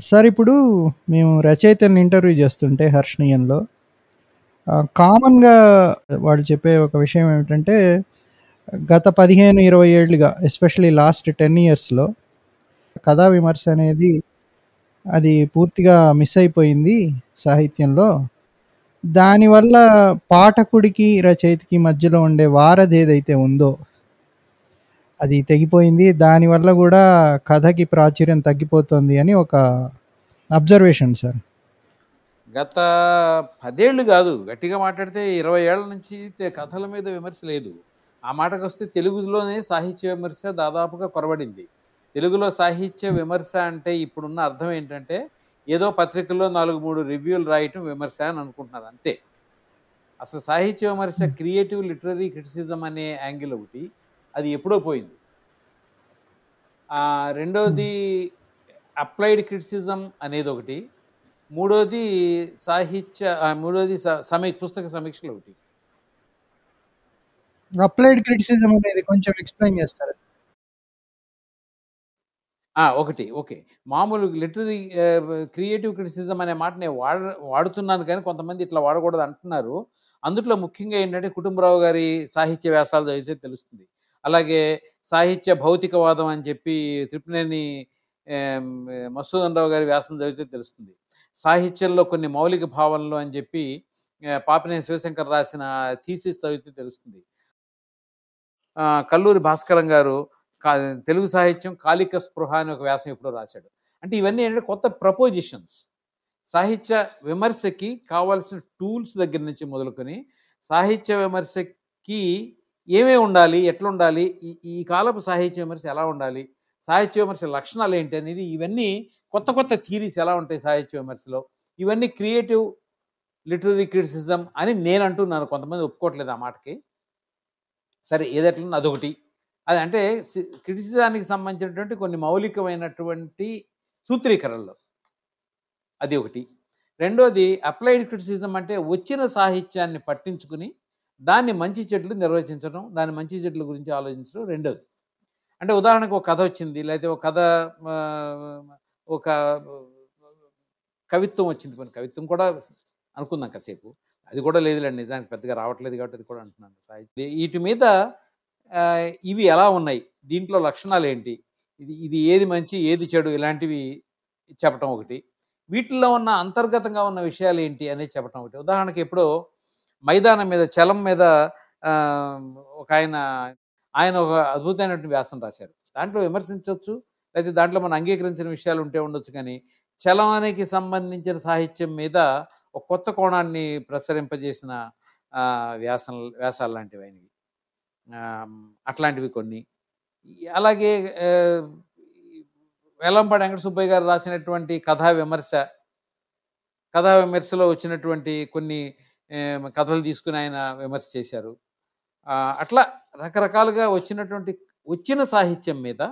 Sir ఇప్పుడు మేము రచయితల్ని interview చేస్తుంటే హర్షణీయంలో కామన్‌గా వాళ్ళు చెప్పే ఒక విషయం ఏమిటంటే, గత పదిహేను ఇరవై ఏళ్ళుగా ఎస్పెషల్లీ లాస్ట్ 10 ఇయర్స్‌లో కథా విమర్శ అనేది అది పూర్తిగా మిస్ అయిపోయింది సాహిత్యంలో. దానివల్ల పాఠకుడికి, రచయితకి మధ్యలో ఉండే వారధి ఏదైతే ఉందో అది తెగిపోయింది. దానివల్ల గూడా కథకి ప్రాచుర్యం తగ్గిపోతుంది అని ఒక అబ్జర్వేషన్ సార్. గత 10 ఏళ్ళు గాదు. గట్టిగా మాట్లాడితే 20 ఏళ్ళ నుంచి కథల మీద విమర్శ లేదు. ఆ మాటకొస్తే తెలుగులోనే సాహిత్య విమర్శ దాదాపుగా కొరవడింది. తెలుగులో సాహిత్య విమర్శ అంటే ఇప్పుడున్న అర్థం ఏంటంటే, ఏదో పత్రికల్లో 4, 3 రివ్యూలు రాయటం విమర్శ అని అనుకుంటున్నారు అంతే. అసలు సాహిత్య విమర్శ క్రియేటివ్ లిటరరీ క్రిటిసిజం అనే యాంగిల్ ఒకటి. అది ఎప్పుడో పోయింది. రెండోది అప్లైడ్ క్రిటిసిజం అనేదొకటి. మూడోది సాహిత్య మూడోది సమీ పుస్తక సమీక్షలు ఒకటి. అప్లైడ్ క్రిటిసిజం అనేది కొంచెం ఎక్స్‌ప్లెయిన్ చేస్తారా? ఒకటి. ఓకే. మామూలు లిటరరీ ఆహ్, క్రియేటివ్ క్రిటిసిజం అనే మాట నేను వాడ వాడుతున్నాను కానీ కొంతమంది ఇట్లా వాడకూడదు అంటున్నారు. అందుట్లో ముఖ్యంగా ఏంటంటే కుటుంబరావు గారి సాహిత్య వ్యాసాలు చదివితే తెలుస్తుంది. అలాగే సాహిత్య భౌతికవాదం అని చెప్పి త్రిపునేని ఆహ్, రావు గారి వ్యాసం చదివితే తెలుస్తుంది. సాహిత్యంలో కొన్ని మౌలిక భావనలు అని చెప్పి ఆహ్, పాపినేని శివశంకర్ రాసిన థీసిస్ చదివితే తెలుస్తుంది. కల్లూరి భాస్కరం గారు కా తెలుగు సాహిత్యం కాళిక స్పృహ అని ఒక వ్యాసం ఎప్పుడో రాశాడు. అంటే ఇవన్నీ ఏంటంటే కొత్త ప్రపోజిషన్స్. సాహిత్య విమర్శకి కావాల్సిన టూల్స్ దగ్గర నుంచి మొదలుకొని, సాహిత్య విమర్శకి ఏమేమి ఉండాలి? ఎట్లుండాలి? ఈ ఈ కాలపు సాహిత్య విమర్శ ఎలా ఉండాలి? సాహిత్య విమర్శ లక్షణాలు ఏంటి అనేది ఇవన్నీ కొత్త కొత్త థీరీస్ ఎలా ఉంటాయి సాహిత్య విమర్శలో? ఇవన్నీ క్రియేటివ్ లిటరీ క్రిటిసిజం అని నేను అంటున్నాను. కొంతమంది ఒప్పుకోవట్లేదు ఆ మాటకి. సరే ఏదెట్లున్నా అదొకటి. అది అంటే క్రిటిసిజానికి సంబంధించినటువంటి కొన్ని మౌలికమైనటువంటి సూత్రీకరణలు. అది ఒకటి. రెండోది అప్లైడ్ క్రిటిసిజం అంటే వచ్చిన సాహిత్యాన్ని పట్టించుకుని, దాన్ని మంచి చెట్లు నిర్వచించడం, దాని మంచి చెట్ల గురించి ఆలోచించడం రెండోది. అంటే ఉదాహరణకు ఒక కథ వచ్చింది. లేకపోతే ఒక కథ ఒక కవిత్వం వచ్చింది. కొన్ని కవిత్వం కూడా అనుకుందాం కాసేపు. అది కూడా లేదులేండి నిజానికి పెద్దగా రావట్లేదు కాబట్టి అది కూడా అంటున్నాను. సాహిత్యం వీటి మీద ఇవి ఎలా ఉన్నాయి? దీంట్లో లక్షణాలేంటి? ఇది ఇది ఏది మంచి, ఏది చెడు ఇలాంటివి చెప్పటం ఒకటి. వీటిల్లో ఉన్న అంతర్గతంగా ఉన్న విషయాలు ఏంటి అనేది చెప్పటం ఒకటి. ఉదాహరణకి ఎప్పుడో మైదానం మీద చలం మీద ఒక ఆయన ఆయన ఒక అద్భుతమైనటువంటి వ్యాసం రాశారు. దాంట్లో విమర్శించవచ్చు లేకపోతే దాంట్లో మనం అంగీకరించిన విషయాలు ఉంటే ఉండొచ్చు కానీ, చలానికి సంబంధించిన సాహిత్యం మీద ఒక కొత్త కోణాన్ని ప్రసరింపజేసిన వ్యాసం వ్యాసాలు లాంటివి ఆయనవి. అట్లాంటివి కొన్ని. అలాగే వేలంపాడి వెంకట సుబ్బయ్య గారు రాసినటువంటి కథా విమర్శ. కథా విమర్శలో వచ్చినటువంటి కొన్ని కథలు తీసుకుని ఆయన విమర్శ చేశారు. అట్లా రకరకాలుగా వచ్చినటువంటి వచ్చిన సాహిత్యం మీద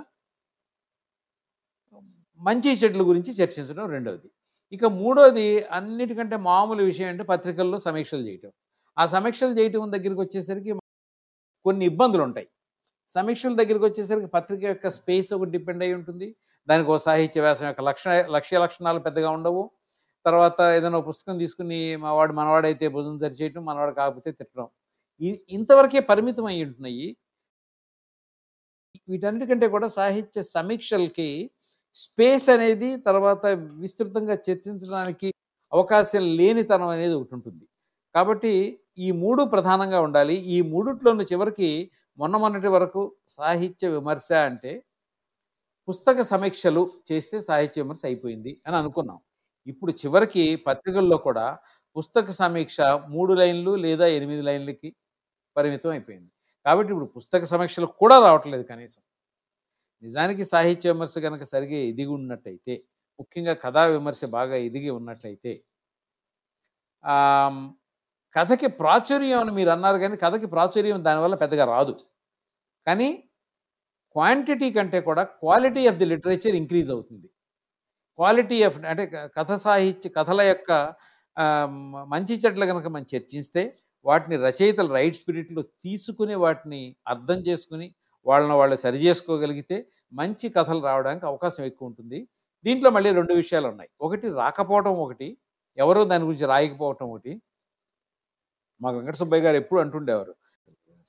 మంచి చెట్ల గురించి చర్చించడం రెండవది ఇక మూడోది అన్నిటికంటే మామూలు విషయం అంటే పత్రికల్లో సమీక్షలు చేయటం. ఆ సమీక్షలు చేయటం దగ్గరికి వచ్చేసరికి కొన్ని ఇబ్బందులు ఉంటాయి సమీక్షల దగ్గరికొచ్చేసరికి పత్రిక యొక్క స్పేస్ ఒకటి డిపెండ్ అయి ఉంటుంది. దానికి ఒక సాహిత్య వ్యాసం యొక్క లక్ష లక్ష్య లక్షణాలు పెద్దగా ఉండవు. తర్వాత ఏదైనా పుస్తకం తీసుకుని మావాడు మనవాడైతే భుజం చరిచేయటం, మనవాడు కాకపోతే తిట్టడం. ఇంతవరకే పరిమితం అయ్యి ఉంటున్నాయి. వీటన్నిటికంటే కూడా సాహిత్య సమీక్షలకి స్పేస్ అనేది తర్వాత విస్తృతంగా చర్చించడానికి అవకాశం లేనితనం అనేది ఒకటుంటుంది. కాబట్టి ఈ మూడు ప్రధానంగా ఉండాలి. ఈ మూడుట్లోని చివరికి మొన్న మొన్నటి వరకు సాహిత్య విమర్శ అంటే పుస్తక సమీక్షలు చేస్తే సాహిత్య విమర్శ అయిపోయింది అని అనుకున్నాం. ఇప్పుడు చివరికి పత్రికల్లో కూడా పుస్తక సమీక్ష మూడు లైన్లు లేదా ఎనిమిది లైన్లకి పరిమితం అయిపోయింది. కాబట్టి ఇప్పుడు పుస్తక సమీక్షలు కూడా రావట్లేదు కనీసం. నిజానికి సాహిత్య విమర్శ కనుక సరిగ్గా ఎదిగి ఉన్నట్టయితే, ముఖ్యంగా కథా విమర్శ బాగా ఎదిగి ఉన్నట్లయితే కథకి ప్రాచుర్యం అని మీరు అన్నారు కానీ కథకి ప్రాచుర్యం దానివల్ల పెద్దగా రాదు. కానీ క్వాంటిటీ కంటే కూడా quality of the literature increase అవుతుంది. క్వాలిటీ ఆఫ్ అంటే కథ సాహిత్య కథల యొక్క మంచి చెట్లు కనుక మనం చర్చిస్తే, వాటిని రచయితలు రైట్ స్పిరిట్‌లో తీసుకుని వాటిని అర్థం చేసుకొని, వాళ్ళని వాళ్ళు సరిజేసుకోగలిగితే మంచి కథలు రావడానికి అవకాశం ఎక్కువుంటుంది. దీంట్లో మళ్ళీ రెండు విషయాలు ఉన్నాయి. ఒకటి రాకపోవటం ఒకటి ఎవరో దాని గురించి రాయకపోవటం ఒకటి. మాకు వెంకట సుబ్బయ్య గారు ఎప్పుడు అంటుండేవారు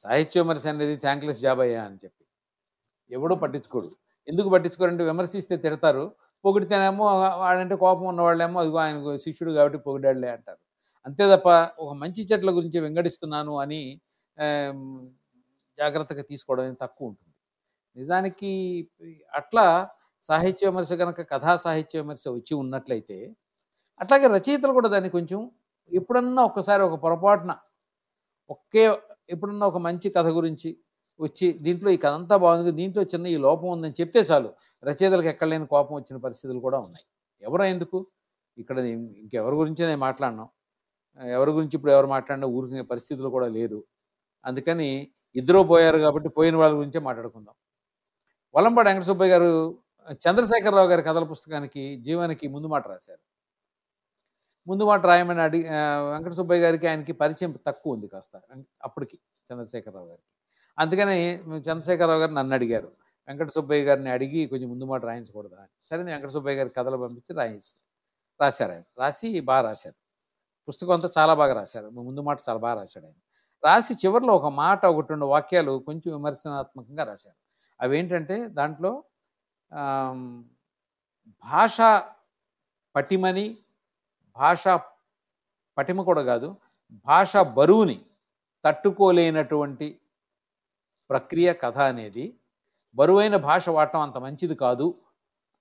సాహిత్య విమర్శ అనేది థ్యాంక్లెస్ జాబ్ అయ్యా అని చెప్పి. ఎవడో పట్టించుకోడు. ఎందుకు పట్టించుకోరంటే విమర్శిస్తే తిడతారు పొగిడితేనేమో వాడంటే కోపం ఉన్నవాళ్ళేమో అదిగో ఆయన శిష్యుడు కాబట్టి పొగిడాడులే అంటారు. అంతే తప్ప ఒక మంచి చెట్ల గురించి వెంగడిస్తున్నాను అని జాగ్రత్తగా తీసుకోవడం అనేది తక్కువ ఉంటుంది. నిజానికి అట్లా సాహిత్య విమర్శ కనుక కథా సాహిత్య విమర్శ వచ్చి ఉన్నట్లయితే అట్లాగే రచయితలు కూడా దాన్ని కొంచెం ఎప్పుడన్నా ఒక్కసారి ఒక పొరపాటున ఒకే ఎప్పుడన్నా ఒక మంచి కథ గురించి వచ్చి దీంట్లో ఈ కథ అంతా బాగుంది దీంట్లో చిన్న ఈ లోపం ఉందని చెప్తే చాలు. రచయితలకు ఎక్కడలేని కోపం వచ్చిన పరిస్థితులు కూడా ఉన్నాయి. ఎవరో ఎందుకు? ఇక్కడ ఇంకెవరి గురించి నేను మాట్లాడినాం. ఎవరి గురించి ఇప్పుడు ఎవరు మాట్లాడినా ఊరికే పరిస్థితులు కూడా లేరు. అందుకని ఇద్దరు పోయారు కాబట్టి పోయిన వాళ్ళ గురించే మాట్లాడుకుందాం. వలంపాడు వెంకట సుబ్బయ్య గారు చంద్రశేఖరరావు గారి కథల పుస్తకానికి జీవానికి ముందు మాట రాశారు. ముందు మాట రాయమని అడిగి ఆ, వెంకట సుబ్బయ్య గారికి ఆయనకి పరిచయం తక్కువ ఉంది కాస్త అప్పటికి చంద్రశేఖరరావు గారికి. అందుకని చంద్రశేఖరరావు గారు నన్ను అడిగారు. వెంకట సుబ్బయ్య గారిని అడిగి కొంచెం ముందు మాట రాయించకూడదా అని. సరే నేను వెంకట సుబ్బయ్య గారి కథలు పంపించి రాయించి రాశారు ఆయన. రాసి బాగా రాశారు. పుస్తకం అంతా చాలా బాగా రాశారు. ముందు మాట చాలా బాగా రాశాడు ఆయన. రాసి చివరిలో ఒక మాట ఒకటి రెండు వాక్యాలు కొంచెం విమర్శనాత్మకంగా రాశారు. అవేంటంటే దాంట్లో భాష పటిమని భాష పటిమ కూడా కాదు భాష బరువుని తట్టుకోలేనటువంటి ప్రక్రియ కథ అనేది బరువైన భాష వాడటం అంత మంచిది కాదు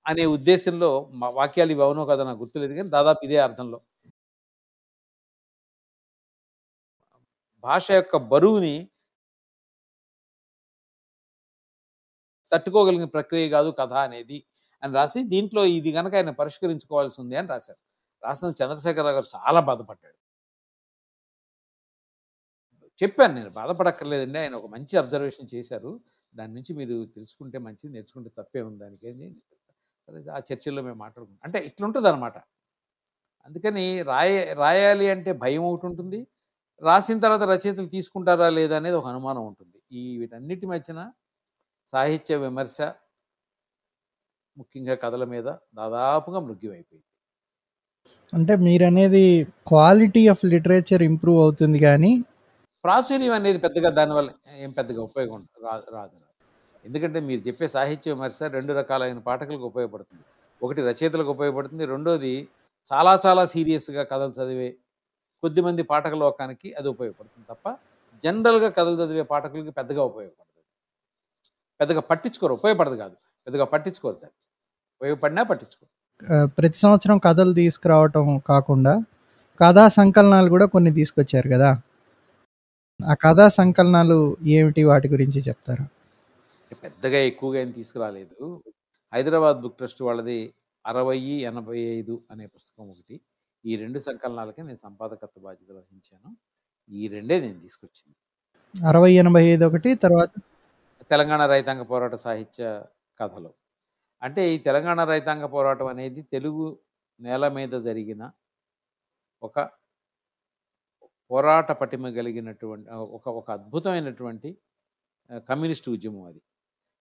అనే ఉద్దేశంలో మా వాక్యాలు ఇవి అవునో కదా నాకు గుర్తులేదు కానీ దాదాపు ఇదే అర్థంలో. భాష యొక్క బరువుని తట్టుకోగలిగిన ప్రక్రియ కాదు కథ అనేది అని రాసి దీంట్లో ఇది కనుక ఆయన పరిష్కరించుకోవాల్సి ఉంది అని రాశారు. రాసిన చంద్రశేఖరరావు గారు చాలా బాధపడ్డాడు. చెప్పాను. నేను బాధపడక్కర్లేదండి. ఆయన ఒక మంచి అబ్జర్వేషన్ చేశారు. దాని నుంచి మీరు తెలుసుకుంటే మంచిది నేర్చుకుంటే తప్పే ఉంది దానికి అని ఆ చర్చల్లో మేము మాట్లాడుకుంటాం అంటే ఇట్లుంటుంది అనమాట అందుకని రాయ రాయాలి అంటే భయం ఒకటి ఉంటుంది. రాసిన తర్వాత రచయితలు తీసుకుంటారా లేదా అనేది ఒక అనుమానం ఉంటుంది. ఈ వీటన్నిటి మధ్యన సాహిత్య విమర్శ ముఖ్యంగా కథల మీద దాదాపుగా మృగ్యమైపోయింది అంటే మీరనేది క్వాలిటీ ఆఫ్ లిటరేచర్ ఇంప్రూవ్ అవుతుంది కానీ ప్రాచుర్యం అనేది పెద్దగా దానివల్ల ఏం పెద్దగా ఉపయోగం రాదు రాదు. ఎందుకంటే మీరు చెప్పే సాహిత్య విమర్శ రెండు రకాలైన పాఠకులకు ఉపయోగపడుతుంది. ఒకటి రచయితలకు ఉపయోగపడుతుంది. రెండోది చాలా చాలా సీరియస్గా కథలు చదివే కొద్దిమంది పాఠక లోకానికి అది ఉపయోగపడుతుంది తప్ప జనరల్గా కథలు చదివే పాఠకులకి పెద్దగా ఉపయోగపడదు. పెద్దగా పట్టించుకోరు. ఉపయోగపడదు కాదు. పెద్దగా పట్టించుకోరు దాన్ని. ఉపయోగపడినా పట్టించుకోరు. ప్రతి సంవత్సరం కథలు తీసుకురావటం కాకుండా కథా సంకలనాలు కూడా కొన్ని తీసుకొచ్చారు కదా. ఆ కథా సంకలనాలు ఏమిటి వాటి గురించి చెప్తారా? పెద్దగా ఎక్కువగా ఏం తీసుకురాలేదు. హైదరాబాద్ బుక్ ట్రస్ట్ వాళ్ళది అరవై ఎనభై ఐదు అనే పుస్తకం ఒకటి. ఈ రెండు సంకలనాలకి నేను సంపాదకత్వ బాధ్యత వహించాను. ఈ రెండే నేను తీసుకొచ్చింది. అరవై ఎనభై ఐదు ఒకటి తర్వాత? తెలంగాణ రైతాంగ పోరాట సాహిత్య కథలు. అంటే ఈ తెలంగాణ రైతాంగ పోరాటం అనేది తెలుగు నేల మీద జరిగిన ఒక పోరాట పటిమ కలిగినటువంటి ఒక ఒక అద్భుతమైనటువంటి కమ్యూనిస్ట్ కమ్యూనిస్టు ఉద్యమం అది.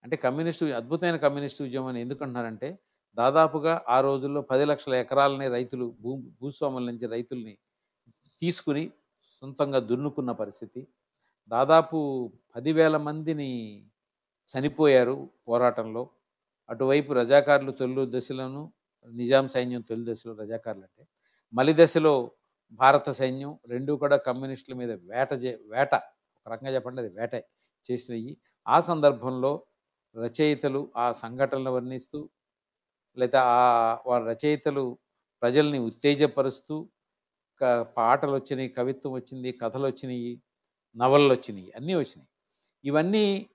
అంటే కమ్యూనిస్టు అద్భుతమైన కమ్యూనిస్టు ఉద్యమం అని ఎందుకంటున్నారంటే దాదాపుగా ఆ రోజుల్లో పది లక్షల ఎకరాలని రైతులు భూ భూస్వాముల నుంచి రైతుల్ని తీసుకుని సొంతంగా దున్నుకున్న పరిస్థితి. దాదాపు పదివేల మందిని చనిపోయారు పోరాటంలో. అటువైపు రజాకారులు తొలి దశలోను నిజాం సైన్యం తొలి దశలో రజాకారులు అంటే మలి దశలో భారత సైన్యం రెండు కూడా కమ్యూనిస్టుల మీద వేట చే వేట. ఒక రకంగా చెప్పండి అది వేట చేసినవి ఆ సందర్భంలో రచయితలు ఆ సంఘటనలు వర్ణిస్తూ లేదా ఆ వారి రచయితలు ప్రజల్ని ఉత్తేజపరుస్తూ క- పాటలు వచ్చినాయి కవిత్వం వచ్చింది కథలు వచ్చినాయి నవలలు వచ్చినాయి అన్నీ వచ్చినాయి. ఇవన్నీ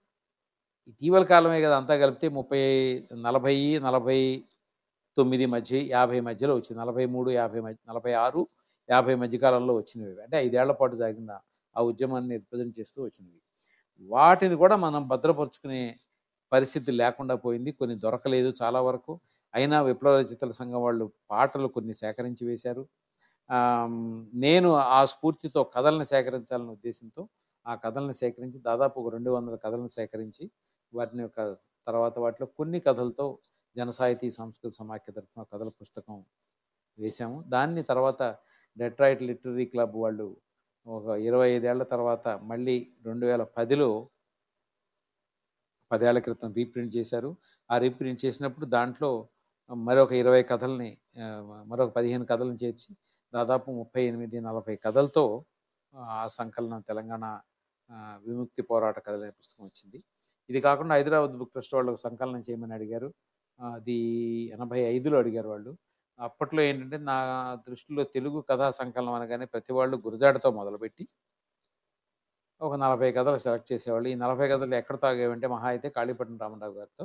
ఇటీవల కాలమే కదా అంతా కలిపితే ముప్పై నలభై నలభై తొమ్మిది మధ్య యాభై మధ్యలో వచ్చింది. నలభై మూడు యాభై మధ్య నలభై ఆరు యాభై మధ్యకాలంలో వచ్చినవి. అంటే ఐదేళ్ళ పాటు సాగిన ఆ ఉద్యమాన్ని రిప్రజెంట్ చేస్తూ వచ్చినవి. వాటిని కూడా మనం భద్రపరుచుకునే పరిస్థితి లేకుండా పోయింది. కొన్ని దొరకలేదు చాలా వరకు. అయినా విప్లవ రచితల సంఘం వాళ్ళు పాటలు కొన్ని సేకరించి వేశారు. నేను ఆ స్ఫూర్తితో కథలను సేకరించాలనే ఉద్దేశంతో ఆ కథలను సేకరించి దాదాపు ఒక రెండు వందల కథలను సేకరించి వాటిని యొక్క తర్వాత వాటిలో కొన్ని కథలతో జనసాహితీ సంస్కృతి సమాఖ్య తరఫున కథల పుస్తకం వేశాము. దాన్ని తర్వాత డెట్రాయిట్ లిటరీ క్లబ్ వాళ్ళు ఒక ఇరవై ఐదేళ్ళ తర్వాత మళ్ళీ రెండు వేల పదిలో పదేళ్ళ క్రితం రీప్రింట్ చేశారు. ఆ రీప్రింట్ చేసినప్పుడు దాంట్లో మరొక ఇరవై కథల్ని మరొక పదిహేను కథలను చేర్చి దాదాపు ముప్పై ఎనిమిది నలభై కథలతో ఆ సంకలనం తెలంగాణ విముక్తి పోరాట కథల పుస్తకం వచ్చింది. ఇది కాకుండా హైదరాబాద్ బుక్ ట్రస్ట్ వాళ్ళు సంకలనం చేయమని అడిగారు. అది ఎనభై ఐదులో అడిగారు వాళ్ళు. అప్పట్లో ఏంటంటే నా దృష్టిలో తెలుగు కథా సంకలనం అనగానే ప్రతి వాళ్ళు గురజాడతో మొదలుపెట్టి ఒక నలభై కథలు సెలెక్ట్ చేసేవాళ్ళు. ఈ నలభై కథలు ఎక్కడతో ఆగేవంటే మహా అయితే కాళీపట్నం రామారావు గారితో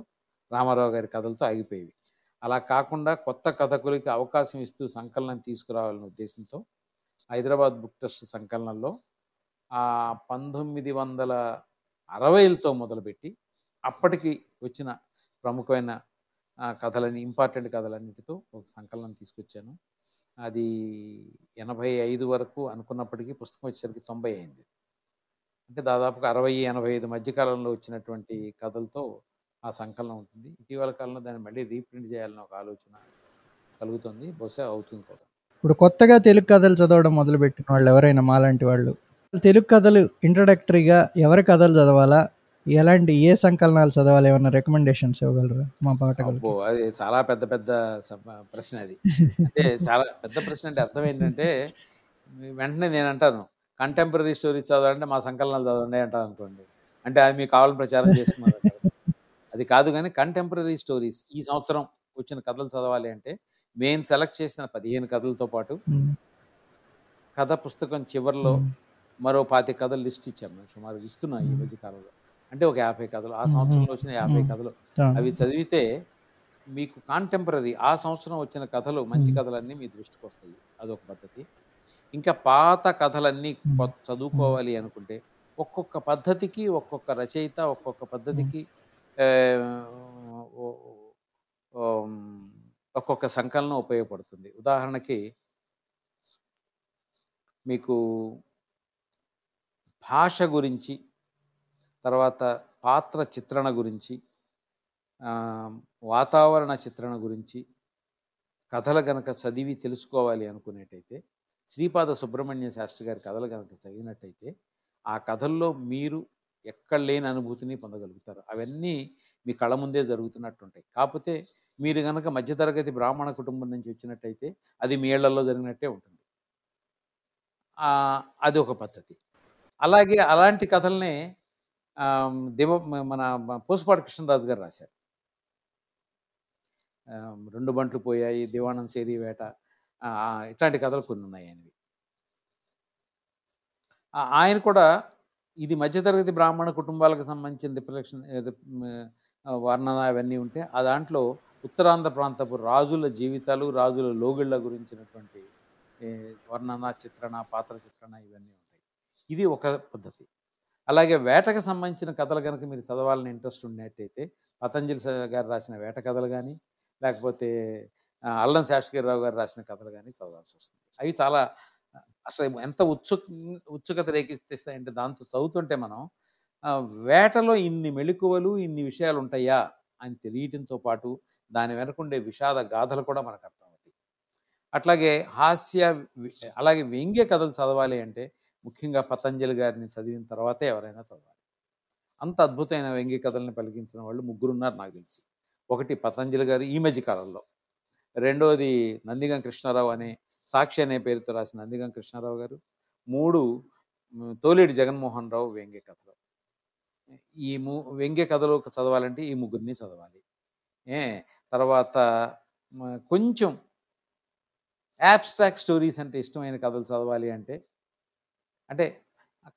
రామారావు గారి కథలతో ఆగిపోయేవి. అలా కాకుండా కొత్త కథకులకి అవకాశం ఇస్తూ సంకలనం తీసుకురావాలనే ఉద్దేశంతో హైదరాబాద్ బుక్ ట్రస్ట్ సంకలనంలో ఆ పంతొమ్మిది వందల అరవైలతో మొదలుపెట్టి అప్పటికి వచ్చిన ప్రముఖమైన కథలని ఇంపార్టెంట్ కథలన్నిటితో ఒక సంకలనం తీసుకొచ్చాను. అది ఎనభై ఐదు వరకు అనుకున్నప్పటికీ పుస్తకం వచ్చేసరికి తొంభై అయింది. అంటే దాదాపుగా అరవై ఎనభై ఐదు మధ్యకాలంలో వచ్చినటువంటి కథలతో ఆ సంకలనం ఉంటుంది. ఇటీవల కాలంలో దాన్ని మళ్ళీ రీప్రింట్ చేయాలని ఒక ఆలోచన కలుగుతుంది. బహుశా అవుతుంది కూడా. ఇప్పుడు కొత్తగా తెలుగు కథలు చదవడం మొదలుపెట్టిన వాళ్ళు ఎవరైనా మాలాంటి వాళ్ళు? తెలుగు కథలు ఇంట్రడక్టరీగా ఎవరి కథలు చదవాలా? ఎలాంటి ఏ సంకలనాలు చదవాలి? ఏమైనా రికమెండేషన్స్ ఇవ్వగలరా? మా అబ్బో అది చాలా పెద్ద పెద్ద ప్రశ్న అది. అంటే చాలా పెద్ద ప్రశ్న అంటే అర్థం ఏంటంటే వెంటనే నేను అంటాను కంటెంపరీ స్టోరీస్ చదవాలంటే మా సంకలనాలు చదవండి అంటాను అనుకోండి. అంటే అది మీకు కావాలని ప్రచారం చేస్తున్నారు. అది కాదు కానీ కంటెంపరీ స్టోరీస్ ఈ సంవత్సరం వచ్చిన కథలు చదవాలి అంటే మేము సెలెక్ట్ చేసిన పదిహేను కథలతో పాటు కథ పుస్తకం చివరిలో మరో పాతి కథలు లిస్ట్ ఇచ్చాం. మేము సుమారు ఇస్తున్నాం ఈ. మధ్య కాలంలో అంటే ఒక యాభై కథలు ఆ. సంవత్సరంలో వచ్చిన యాభై. కథలు. అవి చదివితే మీకు కాంటెంపరీ ఆ సంవత్సరం వచ్చిన కథలు మంచి. కథలన్నీ మీ దృష్టికి వస్తాయి. అదొక పద్ధతి. ఇంకా పాత కథలన్నీ చదువుకోవాలి అనుకుంటే ఒక్కొక్క పద్ధతికి ఒక్కొక్క రచయిత ఒక్కొక్క పద్ధతికి ఒక్కొక్క సంకలనం ఉపయోగపడుతుంది. ఉదాహరణకి మీకు భాష గురించి తర్వాత పాత్ర చిత్రణ గురించి వాతావరణ చిత్రణ గురించి కథలు గనక చదివి తెలుసుకోవాలి అనుకునేటైతే శ్రీపాద సుబ్రహ్మణ్య శాస్త్రి గారి కథలు కనుక చదివినట్టయితే ఆ కథల్లో మీరు ఎక్కడ లేని అనుభూతిని పొందగలుగుతారు. అవన్నీ మీ కళ ముందే జరుగుతున్నట్టుంటాయి. కాకపోతే మీరు కనుక మధ్యతరగతి బ్రాహ్మణ కుటుంబం నుంచి వచ్చినట్టయితే అది మీ ఏళ్ళలో జరిగినట్టే ఉంటుంది. అది ఒక పద్ధతి. అలాగే అలాంటి కథల్నే దేవ మన పోసుపాటి కృష్ణరాజు గారు రాశారు. రెండు బంట్లు పోయాయి దివాణం సేరి వేట ఇట్లాంటి కథలు కొన్ని ఉన్నాయి ఆయనవి. ఆయన కూడా ఇది మధ్యతరగతి బ్రాహ్మణ కుటుంబాలకు సంబంధించిన రిఫ్లెక్షన్ వర్ణన అవన్నీ ఉంటే ఆ దాంట్లో ఉత్తరాంధ్ర ప్రాంతపు రాజుల జీవితాలు రాజుల లోగిళ్ళ గురించినటువంటి వర్ణన చిత్రణ పాత్ర చిత్రణ ఇవన్నీ ఉంటాయి. ఇది ఒక పద్ధతి. అలాగే వేటకు సంబంధించిన కథలు కనుక మీరు చదవాలని ఇంట్రెస్ట్ ఉన్నట్టయితే పతంజలి గారు రాసిన వేట కథలు కానీ లేకపోతే అల్లం శాస్త్రిరావు గారు రాసిన కథలు కానీ చదవాల్సి వస్తుంది. అవి చాలా అసలు ఎంత ఉత్సు ఉత్సుకత రేకిస్తాయంటే దాంతో చదువుతుంటే మనం వేటలో ఇన్ని మెళుకువలు ఇన్ని విషయాలు ఉంటాయా అని తెలియటంతో పాటు దాని వెనకుండే విషాద గాథలు కూడా మనకు అర్థమవుతాయి. అట్లాగే హాస్య అలాగే వ్యంగ్య కథలు చదవాలి అంటే ముఖ్యంగా పతంజలి గారిని చదివిన తర్వాతే ఎవరైనా చదవాలి. అంత అద్భుతమైన వ్యంగ్య కథల్ని పలికించిన వాళ్ళు ముగ్గురు ఉన్నారు నాకు తెలిసి. ఒకటి పతంజలి గారు ఈ మధ్య కాలంలో. రెండవది నందిగం కృష్ణారావు అనే సాక్షి అనే పేరుతో రాసిన నందిగం కృష్ణారావు గారు. మూడు తోలేడి జగన్మోహన్ రావు వ్యంగ్య కథలు. ఈ ము వ్యంగ్య కథలు చదవాలంటే ఈ ముగ్గురిని చదవాలి. ఏ తర్వాత కొంచెం యాబ్స్ట్రాక్ట్ స్టోరీస్ అంటే ఇష్టమైన కథలు చదవాలి అంటే అంటే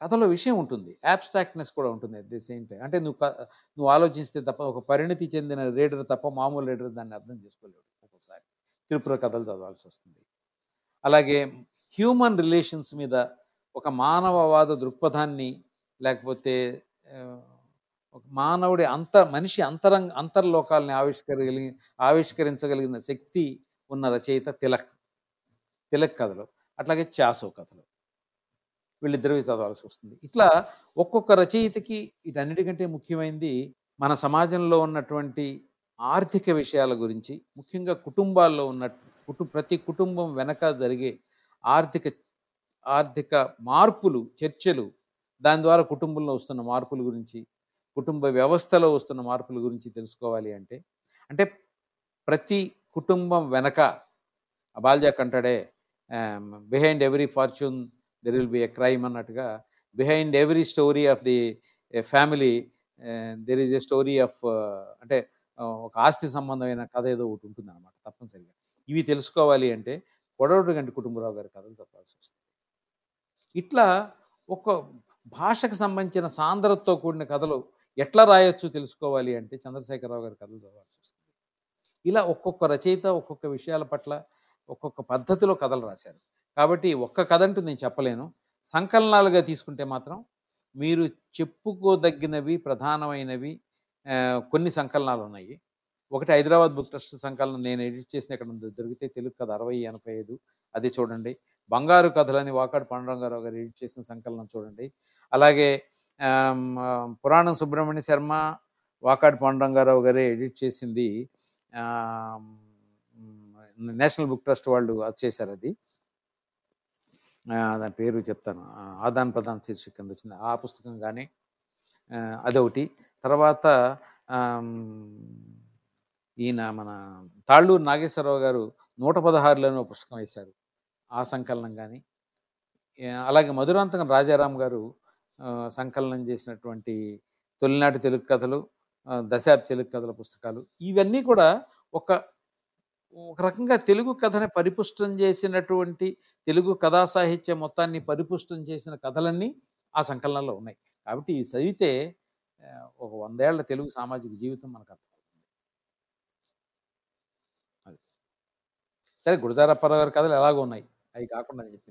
కథలో విషయం ఉంటుంది. యాబ్స్ట్రాక్ట్నెస్ కూడా ఉంటుంది అట్ ది సేమ్ టైం అంటే నువ్వు క- నువ్వు ఆలోచిస్తే తప్ప ఒక పరిణతి చెందిన రీడర్ తప్ప మామూలు రీడర్ దాన్ని అర్థం చేసుకోలేడు ఒక్కొక్కసారి. తిరుపుర కథలు చదవాల్సి వస్తుంది. అలాగే హ్యూమన్ రిలేషన్స్ మీద ఒక మానవవాద దృక్పథాన్ని లేకపోతే ఒక మానవుడి అంత మనిషి అంతరంగ అంతర్లోకాలని ఆవిష్కరగలిగి ఆవిష్కరించగలిగిన శక్తి ఉన్న రచయిత తిలక్. తిలక్ కథలు. అట్లాగే చాసో కథలు. వీళ్ళిద్దరివి చదవాల్సి వస్తుంది. ఇట్లా ఒక్కొక్క రచయితకి వీటన్నిటికంటే ముఖ్యమైనది మన సమాజంలో ఉన్నటువంటి ఆర్థిక విషయాల గురించి ముఖ్యంగా కుటుంబాల్లో ఉన్న కుటు ప్రతి కుటుంబం వెనక జరిగే ఆర్థిక ఆర్థిక మార్పులు చర్చలు దాని ద్వారా కుటుంబంలో వస్తున్న మార్పుల గురించి కుటుంబ వ్యవస్థలో వస్తున్న మార్పుల గురించి తెలుసుకోవాలి అంటే అంటే ప్రతి కుటుంబం వెనక Balzac అంటాడే behind every fortune there will be a crime అన్నట్టుగా behind every story of the family there is a story of అంటే eh, ఒక ఆస్తి సంబంధమైన కథ ఏదో ఒకటి ఉంటుంది అనమాట తప్పనిసరిగా. ఇవి తెలుసుకోవాలి అంటే కొడవటి గంటి కుటుంబరావు గారి కథలు చెప్పాల్సి వస్తుంది. ఇట్లా ఒక భాషకు సంబంధించిన సాంద్రతతో కూడిన కథలు ఎట్లా రాయొచ్చు తెలుసుకోవాలి అంటే చంద్రశేఖరరావు గారి కథలు చదవాల్సి వస్తుంది. ఇలా ఒక్కొక్క రచయిత ఒక్కొక్క విషయాల పట్ల ఒక్కొక్క పద్ధతిలో కథలు రాశారు. కాబట్టి ఒక్క కథ అంటూ నేను చెప్పలేను. సంకలనాలుగా తీసుకుంటే మాత్రం మీరు చెప్పుకోదగినవి ప్రధానమైనవి కొన్ని సంకలనాలు ఉన్నాయి ఒకటి హైదరాబాద్ బుక్ ట్రస్ట్ సంకలనం నేను ఎడిట్ చేసిన ఇక్కడ దొరికితే తెలుగు కథ అరవై ఎనభై ఐదు. అది చూడండి. బంగారు కథలని వాకాడు పాండురంగారావు గారు ఎడిట్ చేసిన సంకలనం చూడండి. అలాగే పురాణం సుబ్రహ్మణ్య శర్మ వాకాడు పాండురంగారావు గారే ఎడిట్ చేసింది. నేషనల్ బుక్ ట్రస్ట్ వాళ్ళు అది చేశారు అది. దాని పేరు చెప్తాను. ఆదాన్ ప్రధాన్ శీర్షిక కింద వచ్చింది. ఆ పుస్తకం కానీ అదొకటి. తర్వాత ఈయన మన తాళ్ళూరు నాగేశ్వరరావు గారు నూట పదహారులోనే పుస్తకం వేశారు. ఆ సంకలనం కానీ అలాగే మధురాంతకం రాజారాం గారు సంకలనం చేసినటువంటి తొలినాటి తెలుగు కథలు దశాబ్ది తెలుగు కథల పుస్తకాలు ఇవన్నీ కూడా ఒక ఒక రకంగా తెలుగు కథని పరిపుష్టం చేసినటువంటి తెలుగు కథా సాహిత్య మొత్తాన్ని పరిపుష్టం చేసిన కథలన్నీ ఆ సంకలనంలో ఉన్నాయి. కాబట్టి ఇవి చదివితే ఒక వందేళ్ళ తెలుగు సామాజిక జీవితం మనకు అర్థమవుతుంది. అది. సరే గురజారప్పారావు గారి కథలు ఎలాగో ఉన్నాయి. అవి కాకుండా నేను చెప్పింది.